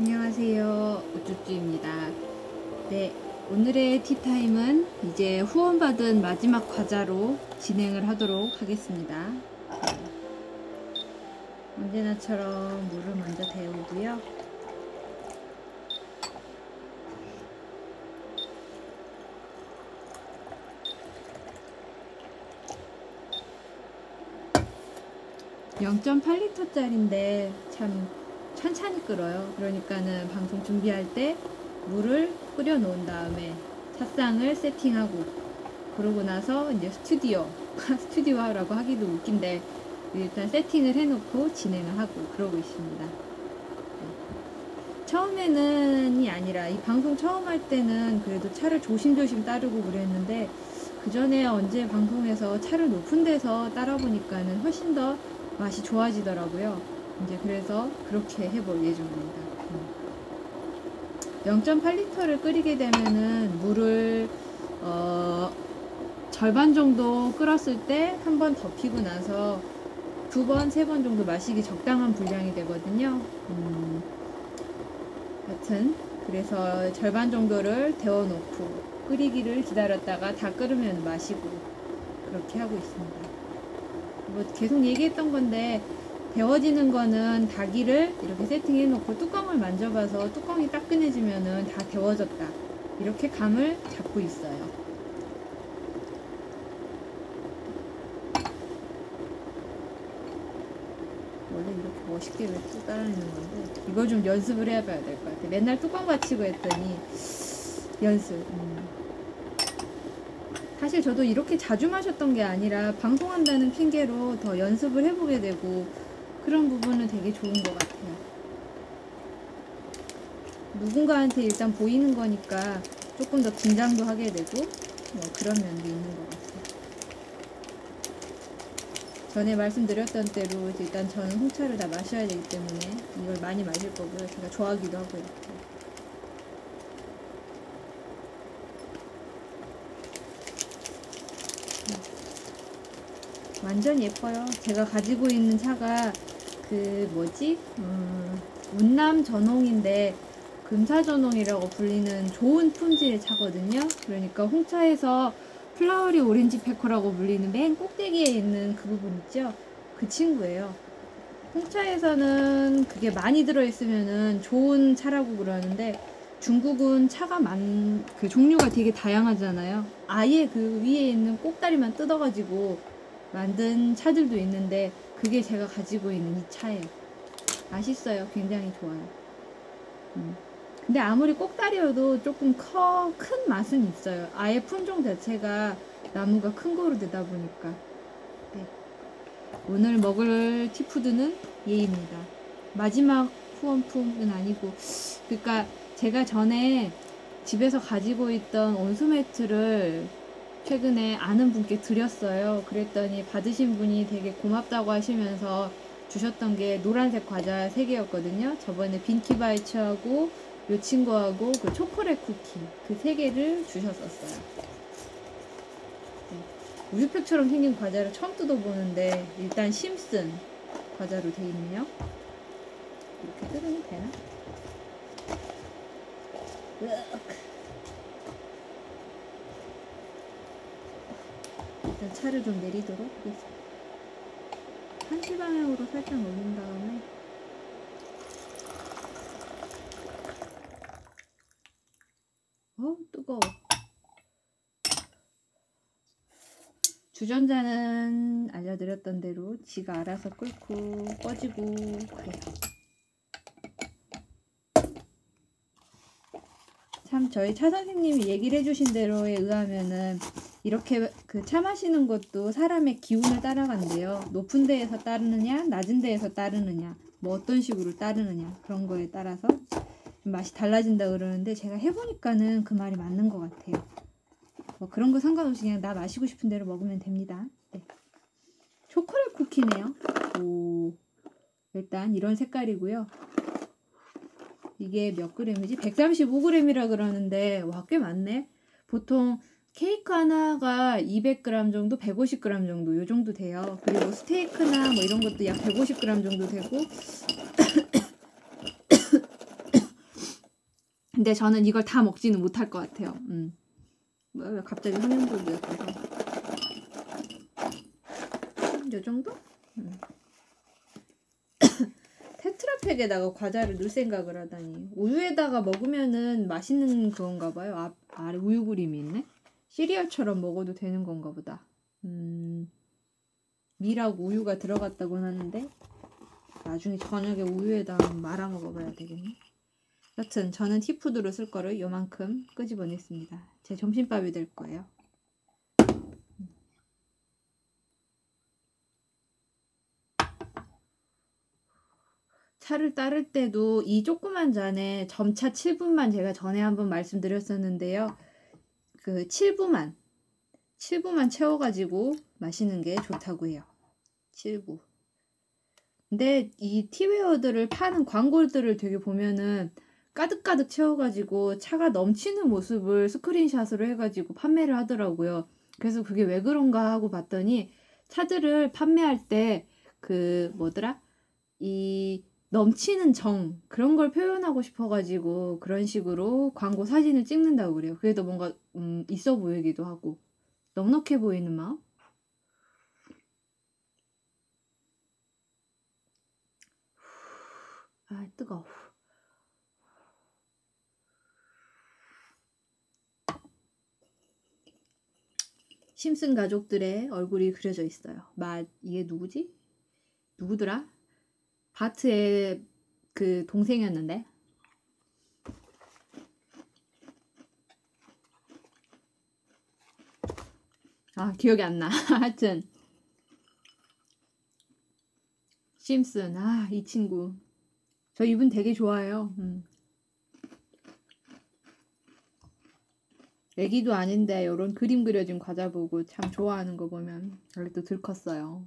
안녕하세요. 우쭈쭈입니다. 네, 오늘의 티타임은 이제 후원받은 마지막 과자로 진행을 하도록 하겠습니다. 네. 언제나처럼 물을 먼저 데우고요. (0.8리터짜리인데) 참 천천히 끓어요. 그러니까는 방송 준비할 때 물을 끓여 놓은 다음에 찻상을 세팅하고 그러고 나서 이제 스튜디오 스튜디오라고 하기도 웃긴데 일단 세팅을 해놓고 진행을 하고 그러고 있습니다. 네. 처음에는이 아니라 이 방송 처음 할 때는 그래도 차를 조심조심 따르고 그랬는데 그 전에 언제 방송에서 차를 높은 데서 따라 보니까는 훨씬 더 맛이 좋아지더라고요. 이제 그래서 그렇게 해볼 예정입니다. 0.8리터를 끓이게 되면은 물을 어, 절반 정도 끓었을 때 한 번 덮이고 나서 두 번, 세 번 정도 마시기 적당한 분량이 되거든요. 음, 여튼 그래서 절반 정도를 데워놓고 끓이기를 기다렸다가 다 끓으면 마시고 그렇게 하고 있습니다. 뭐 계속 얘기했던 건데 데워지는 거는 닭이를 이렇게 세팅해 놓고 뚜껑을 만져봐서 뚜껑이 따끈해지면은 다 데워졌다. 이렇게 감을 잡고 있어요. 원래 이렇게 멋있게 왜 따라내는 건데 이걸 좀 연습을 해봐야 될 것 같아. 맨날 뚜껑 받치고 했더니 연습. 음. 사실 저도 이렇게 자주 마셨던 게 아니라 방송한다는 핑계로 더 연습을 해보게 되고 그런 부분은 되게 좋은 것 같아요. 누군가한테 일단 보이는 거니까 조금 더 긴장도 하게 되고 뭐 그런 면도 있는 것 같아요. 전에 말씀드렸던 대로 일단 저는 홍차를 다 마셔야 되기 때문에 이걸 많이 마실 거고요. 제가 좋아하기도 하고 이렇게. 완전 예뻐요. 제가 가지고 있는 차가 그 뭐지? 음, 운남 전홍인데 금사 전홍이라고 불리는 좋은 품질의 차거든요. 그러니까 홍차에서 flowery orange pekoe라고 불리는 맨 꼭대기에 있는 그 부분 있죠? 그 친구예요. 홍차에서는 그게 많이 들어있으면은 좋은 차라고 그러는데 중국은 차가 많, 그 종류가 되게 다양하잖아요. 아예 그 위에 있는 꼭다리만 뜯어가지고 만든 차들도 있는데 그게 제가 가지고 있는 이 차예요. 맛있어요. 굉장히 좋아요. 음. 근데 아무리 꼭다리여도 조금 커, 큰 맛은 있어요. 아예 품종 자체가 나무가 큰 거로 되다 보니까. 네. 오늘 먹을 티푸드는 얘입니다. 마지막 후원품은 아니고, 그러니까 제가 전에 집에서 가지고 있던 온수매트를 최근에 아는 분께 드렸어요. 그랬더니 받으신 분이 되게 고맙다고 하시면서 주셨던 게 노란색 과자 3개였거든요. 저번에 빈키바이츠하고 요 친구하고 그 초콜릿 쿠키 그 3개를 주셨었어요. 네. 우유팩처럼 생긴 과자를 처음 뜯어보는데 일단 심슨 과자로 돼 있네요. 이렇게 뜯으면 되나? 으악. 일단 차를 좀 내리도록 하겠습니다. 한시 방향으로 살짝 올린 다음에 어 뜨거워. 주전자는 알려드렸던 대로 지가 알아서 끓고 꺼지고 그래요. 참 저희 차 선생님이 얘기를 해주신 대로에 의하면은 이렇게 그 차 마시는 것도 사람의 기운을 따라간대요. 높은 데에서 따르느냐, 낮은 데에서 따르느냐, 뭐 어떤 식으로 따르느냐 그런 거에 따라서 맛이 달라진다 그러는데 제가 해보니까는 그 말이 맞는 것 같아요. 뭐 그런 거 상관없이 그냥 나 마시고 싶은 대로 먹으면 됩니다. 네. 초콜릿 쿠키네요. 오, 일단 이런 색깔이고요. 이게 몇 그램이지? 135g이라 그러는데 와 꽤 많네. 보통 케이크 하나가 200g 정도, 150g 정도 요 정도 돼요. 그리고 스테이크나 뭐 이런 것도 약 150g 정도 되고 근데 저는 이걸 다 먹지는 못할 것 같아요. 음. 뭐야, 왜 갑자기 화면보기가 떠서. 이 정도? 음. 테트라팩에다가 과자를 넣을 생각을 하다니. 우유에다가 먹으면은 맛있는 그건가 봐요. 앞, 아래 우유 그림이 있네? 시리얼처럼 먹어도 되는 건가 보다. 음, 밀하고 우유가 들어갔다고 하는데, 나중에 저녁에 우유에다 말아 먹어봐야 되겠네. 여튼 저는 티푸드로 쓸 거를 요만큼 끄집어냈습니다. 제 점심밥이 될 거예요. 차를 따를 때도 이 조그만 잔에 점차 7분만 제가 전에 한번 말씀드렸었는데요. 그 7부만 7부만 채워가지고 마시는 게 좋다고 해요. 7부. 근데 이 티웨어들을 파는 광고들을 되게 보면은 가득가득 채워가지고 차가 넘치는 모습을 스크린샷으로 해가지고 판매를 하더라고요. 그래서 그게 왜 그런가 하고 봤더니 차들을 판매할 때 그 뭐더라? 이 넘치는 정 그런 걸 표현하고 싶어가지고 그런 식으로 광고 사진을 찍는다고 그래요. 그래도 뭔가 음, 있어 보이기도 하고 넉넉해 보이는 마음. 아 뜨거워. 심슨 가족들의 얼굴이 그려져 있어요. 마 이게 누구지? 누구더라? 바트의 그 동생이었는데 아 기억이 안 나. 하여튼 심슨 아 이 친구 저 이분 되게 좋아해요. 음. 애기도 아닌데 요런 그림 그려진 과자 보고 참 좋아하는 거 보면 원래 또 들컸어요.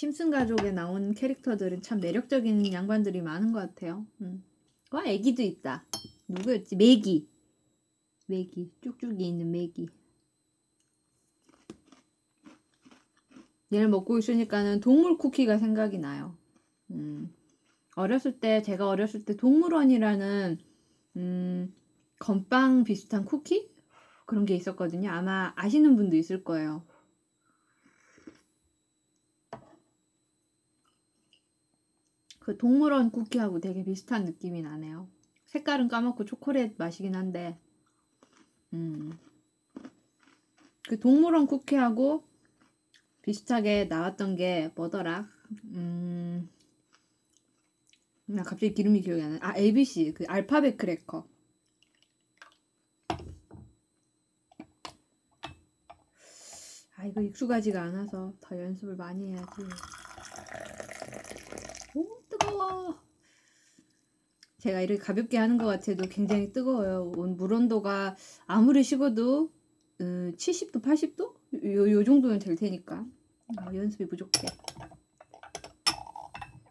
심슨 가족에 나온 캐릭터들은 참 매력적인 양반들이 많은 것 같아요. 음. 와, 애기도 있다. 누구였지? 메기. 메기. 쭉쭉이 있는 메기. 얘를 먹고 있으니까는 동물 쿠키가 생각이 나요. 음. 어렸을 때, 제가 어렸을 때 동물원이라는, 음, 건빵 비슷한 쿠키? 그런 게 있었거든요. 아마 아시는 분도 있을 거예요. 그 동물원 쿠키하고 되게 비슷한 느낌이 나네요. 색깔은 까맣고 초콜릿 맛이긴 한데, 음. 그 동물원 쿠키하고 비슷하게 나왔던 게 뭐더라? 음. 나 갑자기 기름이 기억이 안 나. 아, ABC. 그 알파벳 크래커. 아, 이거 익숙하지가 않아서 더 연습을 많이 해야지. 제가 이렇게 가볍게 하는 것 같아도 굉장히 뜨거워요. 온- 물 온도가 아무리 식어도 어, 70도, 80도? 요, 요 정도는 될 테니까. 아, 연습이 부족해.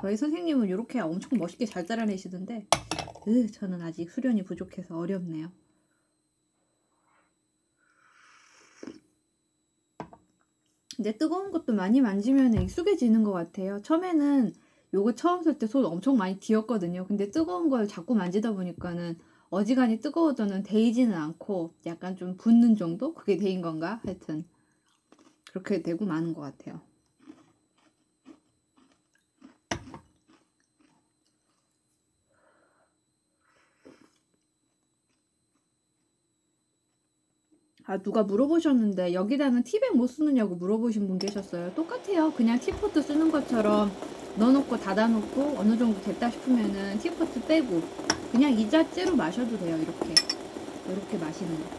저희 선생님은 이렇게 엄청 멋있게 잘 따라내시던데, 으, 저는 아직 수련이 부족해서 어렵네요. 근데 뜨거운 것도 많이 만지면 익숙해지는 것 같아요. 처음에는 요거 처음 쓸 때 손 엄청 많이 뒤었거든요. 근데 뜨거운 걸 자꾸 만지다 보니까는 어지간히 뜨거워져는 데이지는 않고 약간 좀 붓는 정도? 그게 데인 건가? 하여튼 그렇게 되고 마는 것 같아요. 아 누가 물어보셨는데 여기다는 티백 못 쓰느냐고 물어보신 분 계셨어요. 똑같아요. 그냥 티포트 쓰는 것처럼 넣어놓고 닫아놓고 어느 정도 됐다 싶으면은 티포트 빼고 그냥 이 자체로 마셔도 돼요. 이렇게 이렇게 마시는 거.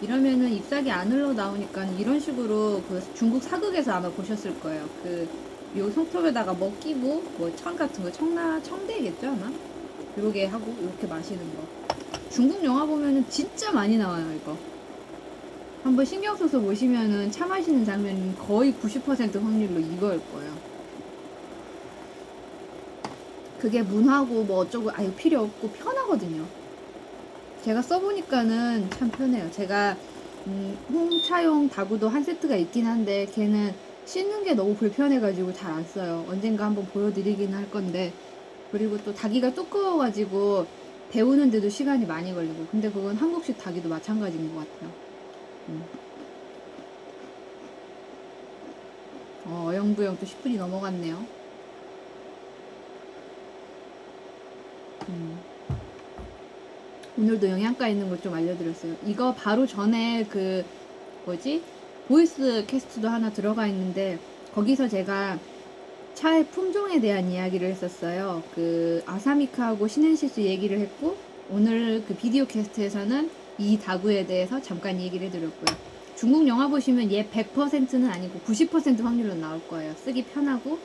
이러면은 잎사귀 안 흘러 나오니까 이런 식으로 그 중국 사극에서 아마 보셨을 거예요. 그요 손톱에다가 뭐 끼고 뭐 청 같은 거 청나 청대겠죠 아마. 요렇게 하고 이렇게 마시는 거. 중국 영화 보면은 진짜 많이 나와요 이거. 한번 신경 써서 보시면은 차 마시는 장면은 거의 90% 확률로 이거일 거예요. 그게 문화고 뭐 어쩌고 아유 필요 없고 편하거든요. 제가 써보니까는 참 편해요. 제가 음, 홍차용 다구도 한 세트가 있긴 한데 걔는 씻는 게 너무 불편해가지고 잘 안 써요. 언젠가 한번 보여드리긴 할 건데 그리고 또 닭이가 두꺼워가지고 데우는데도 시간이 많이 걸리고 근데 그건 한국식 닭이도 마찬가지인 것 같아요. 음. 어, 어영부영 또 10분이 넘어갔네요. 음. 오늘도 영양가 있는 것 좀 알려드렸어요. 이거 바로 전에 그 뭐지 voice cast도 하나 들어가 있는데 거기서 제가 차의 품종에 대한 이야기를 했었어요. 그 assamica하고 sinensis 얘기를 했고 오늘 그 video cast에서는 이 다구에 대해서 잠깐 얘기를 해드렸고요. 중국 영화 보시면 얘 100%는 아니고 90% 확률로 나올 거예요. 쓰기 편하고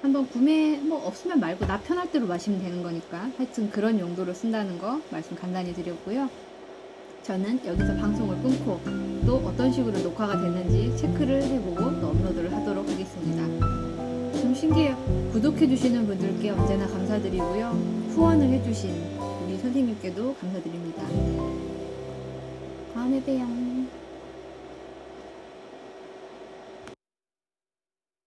한번 구매 뭐 없으면 말고 나 편할 대로 마시면 되는 거니까 하여튼 그런 용도로 쓴다는 거 말씀 간단히 드렸고요. 저는 여기서 방송을 끊고 또 어떤 식으로 녹화가 됐는지 체크를 해보고 또 업로드를 하도록 하겠습니다. 좀 신기해요. 구독해주시는 분들께 언제나 감사드리고요. 후원을 해주신 우리 선생님께도 감사드립니다. 다음에 봬요.